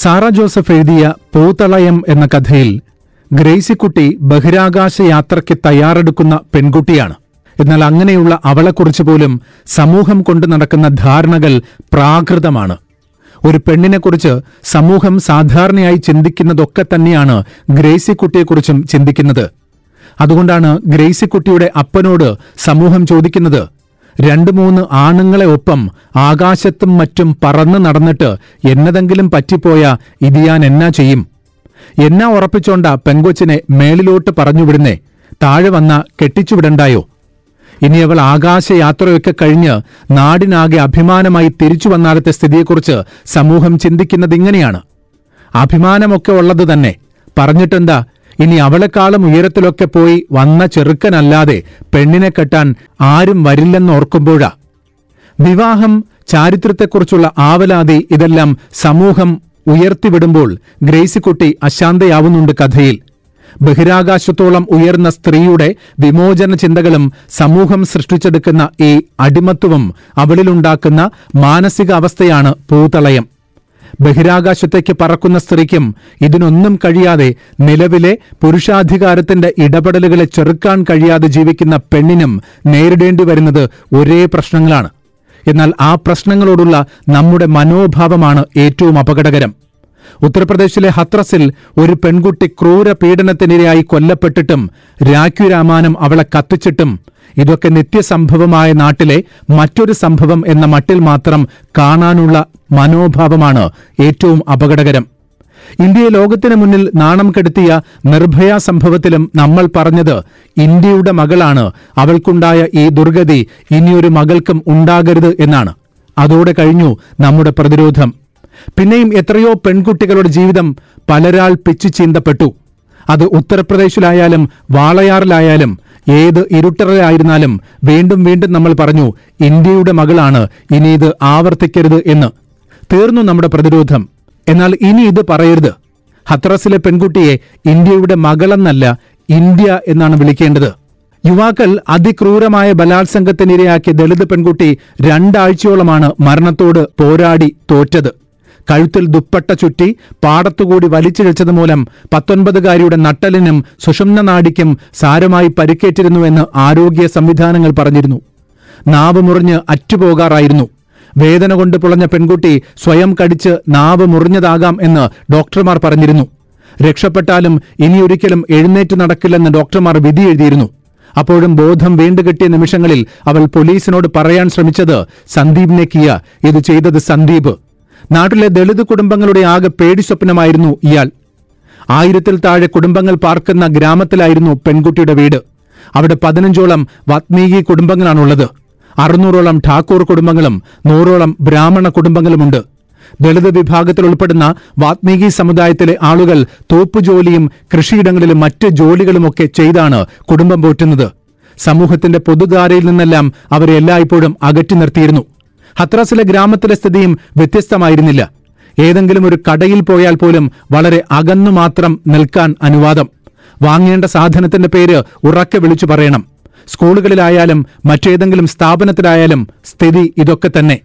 Sara Joseph എഴുതിയ പൂതളയം എന്ന കഥയിൽ ഗ്രേസിക്കുട്ടി ബഹിരാകാശ യാത്രയ്ക്ക് തയ്യാറെടുക്കുന്ന പെൺകുട്ടിയാണ്. എന്നാൽ അങ്ങനെയുള്ള അവളെക്കുറിച്ച് പോലും സമൂഹം കൊണ്ട് നടക്കുന്ന ധാരണകൾ പ്രാകൃതമാണ്. ഒരു പെണ്ണിനെക്കുറിച്ച് സമൂഹം സാധാരണയായി ചിന്തിക്കുന്നതൊക്കെ തന്നെയാണ് ഗ്രേസിക്കുട്ടിയെക്കുറിച്ചും ചിന്തിക്കുന്നത്. അതുകൊണ്ടാണ് ഗ്രേസിക്കുട്ടിയുടെ അപ്പനോട് സമൂഹം ചോദിക്കുന്നത് രണ്ടു മൂന്ന് ആണുങ്ങളെ ഒപ്പം ആകാശത്തും മറ്റും പറന്ന് നടന്നിട്ട് എന്നതെങ്കിലും പറ്റിപ്പോയ ഇത് ഞാൻ എന്നാ ചെയ്യും? എന്നാ ഉറപ്പിച്ചോണ്ട പെങ്കൊച്ചിനെ മേളിലോട്ട് പറഞ്ഞുവിടുന്നേ? താഴെ വന്ന കെട്ടിച്ചുവിടണ്ടായോ? ഇനി അവൾ ആകാശയാത്രയൊക്കെ കഴിഞ്ഞ് നാടിനാകെ അഭിമാനമായി തിരിച്ചു വന്നാലത്തെ സ്ഥിതിയെക്കുറിച്ച് സമൂഹം ചിന്തിക്കുന്നത് ഇങ്ങനെയാണ്. അഭിമാനമൊക്കെ ഉള്ളത് തന്നെ. പറഞ്ഞിട്ടെന്താ? ഇനി അവളെക്കാളും ഉയരത്തിലൊക്കെ പോയി വന്ന ചെറുക്കനല്ലാതെ പെണ്ണിനെ കെട്ടാൻ ആരും വരില്ലെന്നോർക്കുമ്പോഴാ വിവാഹം ചാരിത്രത്തെക്കുറിച്ചുള്ള ആവലാതി ഇതെല്ലാം സമൂഹം ഉയർത്തിവിടുമ്പോൾ ഗ്രേസിക്കുട്ടി അശാന്തയാവുന്നുണ്ട് കഥയിൽ. ബഹിരാകാശത്തോളം ഉയർന്ന സ്ത്രീയുടെ വിമോചന ചിന്തകളും സമൂഹം സൃഷ്ടിച്ചെടുക്കുന്ന ഈ അടിമത്വവും അവളിലുണ്ടാക്കുന്ന മാനസികാവസ്ഥയാണ് പൂതളയം. ബഹിരാകാശത്തേക്ക് പറക്കുന്ന സ്ത്രീക്കും ഇതിനൊന്നും കഴിയാതെ നിലവിലെ പുരുഷാധികാരത്തിന്റെ ഇടപെടലുകളെ ചെറുക്കാൻ കഴിയാതെ ജീവിക്കുന്ന പെണ്ണിനും നേരിടേണ്ടി വരുന്നത് ഒരേ പ്രശ്നങ്ങളാണ്. എന്നാൽ ആ പ്രശ്നങ്ങളോടുള്ള നമ്മുടെ മനോഭാവമാണ് ഏറ്റവും അപകടകരം. ഉത്തർപ്രദേശിലെ ഹത്രസിൽ ഒരു പെൺകുട്ടി ക്രൂര പീഡനത്തിനിരയായി കൊല്ലപ്പെട്ടിട്ടും രാഖ്യു രാമാനം അവളെ കത്തിച്ചിട്ടും ഇതൊക്കെ നിത്യസംഭവമായ നാട്ടിലെ മറ്റൊരു സംഭവം എന്ന മട്ടിൽ മാത്രം കാണാനുള്ള മനോഭാവമാണ് ഏറ്റവും അപകടകരം. ഇന്ത്യയെ ലോകത്തിന് മുന്നിൽ നാണം കെടുത്തിയ നിർഭയ സംഭവത്തിലും നമ്മൾ പറഞ്ഞത് ഇന്ത്യയുടെ മകളാണ്. അവൾക്കുണ്ടായ ഈ ദുർഗതി ഇനിയൊരു മകൾക്കും ഉണ്ടാകരുത് എന്നാണ്. അതോടെ കഴിഞ്ഞു നമ്മുടെ പ്രതിരോധം. പിന്നെയും എത്രയോ പെൺകുട്ടികളുടെ ജീവിതം പലരാൾ പിച്ചു ചീന്തപ്പെട്ടു. അത് ഉത്തർപ്രദേശിലായാലും വാളയാറിലായാലും ഏത് ഇരുട്ടറിലായിരുന്നാലും വീണ്ടും വീണ്ടും നമ്മൾ പറഞ്ഞു ഇന്ത്യയുടെ മകളാണ് ഇനി ഇത് ആവർത്തിക്കരുത് എന്ന്. തീർന്നു നമ്മുടെ പ്രതിരോധം. എന്നാൽ ഇനി ഇത് പറയരുത്. ഹത്രസിലെ പെൺകുട്ടിയെ ഇന്ത്യയുടെ മകളെന്നല്ല ഇന്ത്യ എന്നാണ് വിളിക്കേണ്ടത്. യുവാക്കൾ അതിക്രൂരമായ ബലാത്സംഗത്തിനിരയാക്കിയ ദളിത് പെൺകുട്ടി രണ്ടാഴ്ചയോളമാണ് മരണത്തോട് പോരാടി തോറ്റത്. കഴുത്തിൽ ദുപ്പട്ട ചുറ്റി പാടത്തുകൂടി വലിച്ചിഴച്ചത് മൂലം പത്തൊൻപതുകാരിയുടെ നട്ടലിനും സുഷുമ്ന നാടിക്കും സാരമായി പരിക്കേറ്റിരുന്നുവെന്ന് ആരോഗ്യ സംവിധാനങ്ങൾ പറഞ്ഞിരുന്നു. നാവ് മുറിഞ്ഞ് അറ്റുപോകാറായിരുന്നു. വേദന കൊണ്ട് പുളഞ്ഞ പെൺകുട്ടി സ്വയം കടിച്ച് നാവ് മുറിഞ്ഞതാകാം എന്ന് ഡോക്ടർമാർ പറഞ്ഞിരുന്നു. രക്ഷപ്പെട്ടാലും ഇനിയൊരിക്കലും എഴുന്നേറ്റ് നടക്കില്ലെന്ന് ഡോക്ടർമാർ വിധി എഴുതിയിരുന്നു. അപ്പോഴും ബോധം വീണ്ടുകിട്ടിയ നിമിഷങ്ങളിൽ അവൾ പോലീസിനോട് പറയാൻ ശ്രമിച്ചത് സന്ദീപിനെ കിയ. ഇത് ചെയ്തത് സന്ദീപ്. നാട്ടിലെ ദളിത് കുടുംബങ്ങളുടെ ആകെ പേടി സ്വപ്നമായിരുന്നു ഇയാൾ. ആയിരത്തിൽ താഴെ കുടുംബങ്ങൾ പാർക്കുന്ന ഗ്രാമത്തിലായിരുന്നു പെൺകുട്ടിയുടെ വീട്. അവിടെ പതിനഞ്ചോളം വാത്മീകി കുടുംബങ്ങളാണുള്ളത്. അറുന്നൂറോളം ഠാക്കൂർ കുടുംബങ്ങളും നൂറോളം ബ്രാഹ്മണ കുടുംബങ്ങളുമുണ്ട്. ദളിത് വിഭാഗത്തിൽ ഉൾപ്പെടുന്ന വാത്മീകി സമുദായത്തിലെ ആളുകൾ തോപ്പുജോലിയും കൃഷിയിടങ്ങളിലും മറ്റ് ജോലികളുമൊക്കെ ചെയ്താണ് കുടുംബം പോറ്റുന്നത്. സമൂഹത്തിന്റെ പൊതുധാരയിൽ നിന്നെല്ലാം അവരെ എല്ലായ്പ്പോഴും അകറ്റി നിർത്തിയിരുന്നു. ഹത്രാസിലെ ഗ്രാമത്തിലെ സ്ഥിതിയും വ്യത്യസ്തമായിരുന്നില്ല. ഏതെങ്കിലും ഒരു കടയിൽ പോയാൽ പോലും വളരെ അകന്നു മാത്രം നിൽക്കാൻ അനുവാദം. വാങ്ങേണ്ട സാധനത്തിന്റെ പേര് ഉറക്കെ വിളിച്ചു പറയണം. സ്കൂളുകളിലായാലും മറ്റേതെങ്കിലും സ്ഥാപനത്തിലായാലും സ്ഥിതി ഇതൊക്കെ തന്നെ.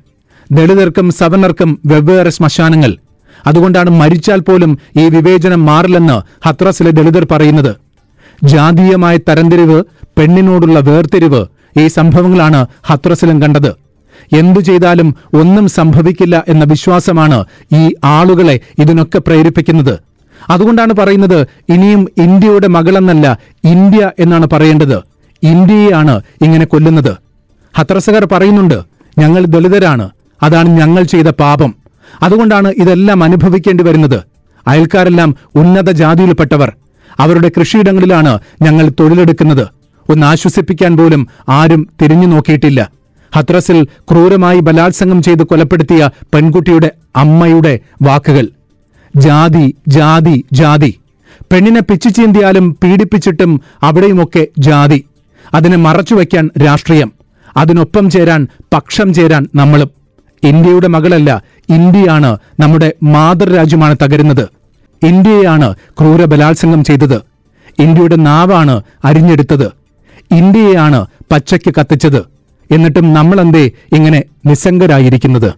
ദളിതർക്കും സവർണർക്കും വെവ്വേറെ ശ്മശാനങ്ങൾ. അതുകൊണ്ടാണ് മരിച്ചാൽ പോലും ഈ വിവേചനം മാറില്ലെന്ന് ഹത്രസിലെ ദളിതർ പറയുന്നത്. ജാതീയമായ തരംതിരിവ് പെണ്ണിനോടുള്ള വേർതിരിവ് ഈ സംഭവങ്ങളാണ് ഹത്രസിലും കണ്ടത്. എന്തു ചെയ്താലും ഒന്നും സംഭവിക്കില്ല എന്ന വിശ്വാസമാണ് ഈ ആളുകളെ ഇതിനൊക്കെ പ്രേരിപ്പിക്കുന്നത്. അതുകൊണ്ടാണ് പറയുന്നത് ഇനിയും ഇന്ത്യയുടെ മകളെന്നല്ല ഇന്ത്യ എന്നാണ് പറയേണ്ടത്. ഇന്ത്യയെയാണ് ഇങ്ങനെ കൊല്ലുന്നത്. ഹത്രസകർ പറയുന്നുണ്ട് ഞങ്ങൾ ദളിതരാണ് അതാണ് ഞങ്ങൾ ചെയ്ത പാപം. അതുകൊണ്ടാണ് ഇതെല്ലാം അനുഭവിക്കേണ്ടി വരുന്നത്. അയൽക്കാരെല്ലാം ഉന്നത ജാതിയിൽപ്പെട്ടവർ. അവരുടെ കൃഷിയിടങ്ങളിലാണ് ഞങ്ങൾ തൊഴിലെടുക്കുന്നത്. ഒന്ന് ആശ്വസിപ്പിക്കാൻ പോലും ആരും തിരിഞ്ഞു നോക്കിയിട്ടില്ല. ഹത്രസിൽ ക്രൂരമായി ബലാത്സംഗം ചെയ്ത് കൊലപ്പെടുത്തിയ പെൺകുട്ടിയുടെ അമ്മയുടെ വാക്കുകൾ. ജാതി ജാതി ജാതി. പെണ്ണിനെ പിച്ചു ചീന്തിയാലും പീഡിപ്പിച്ചിട്ടും അവിടെയുമൊക്കെ ജാതി. അതിനെ മറച്ചുവെക്കാൻ രാഷ്ട്രീയം. അതിനൊപ്പം ചേരാൻ പക്ഷം ചേരാൻ നമ്മളും. ഇന്ത്യയുടെ മകളല്ല ഇന്ത്യയാണ് നമ്മുടെ മാതൃരാജ്യമാണ് തകരുന്നത്. ഇന്ത്യയാണ് ക്രൂര ബലാത്സംഗം ചെയ്തത്. ഇന്ത്യയുടെ നാവാണ് അരിഞ്ഞെടുത്തത്. ഇന്ത്യയാണ് പച്ചയ്ക്ക് കത്തിച്ചത്. എന്നിട്ടും നമ്മളെന്തേ ഇങ്ങനെ നിസ്സംഗരായിരിക്കുന്നത്?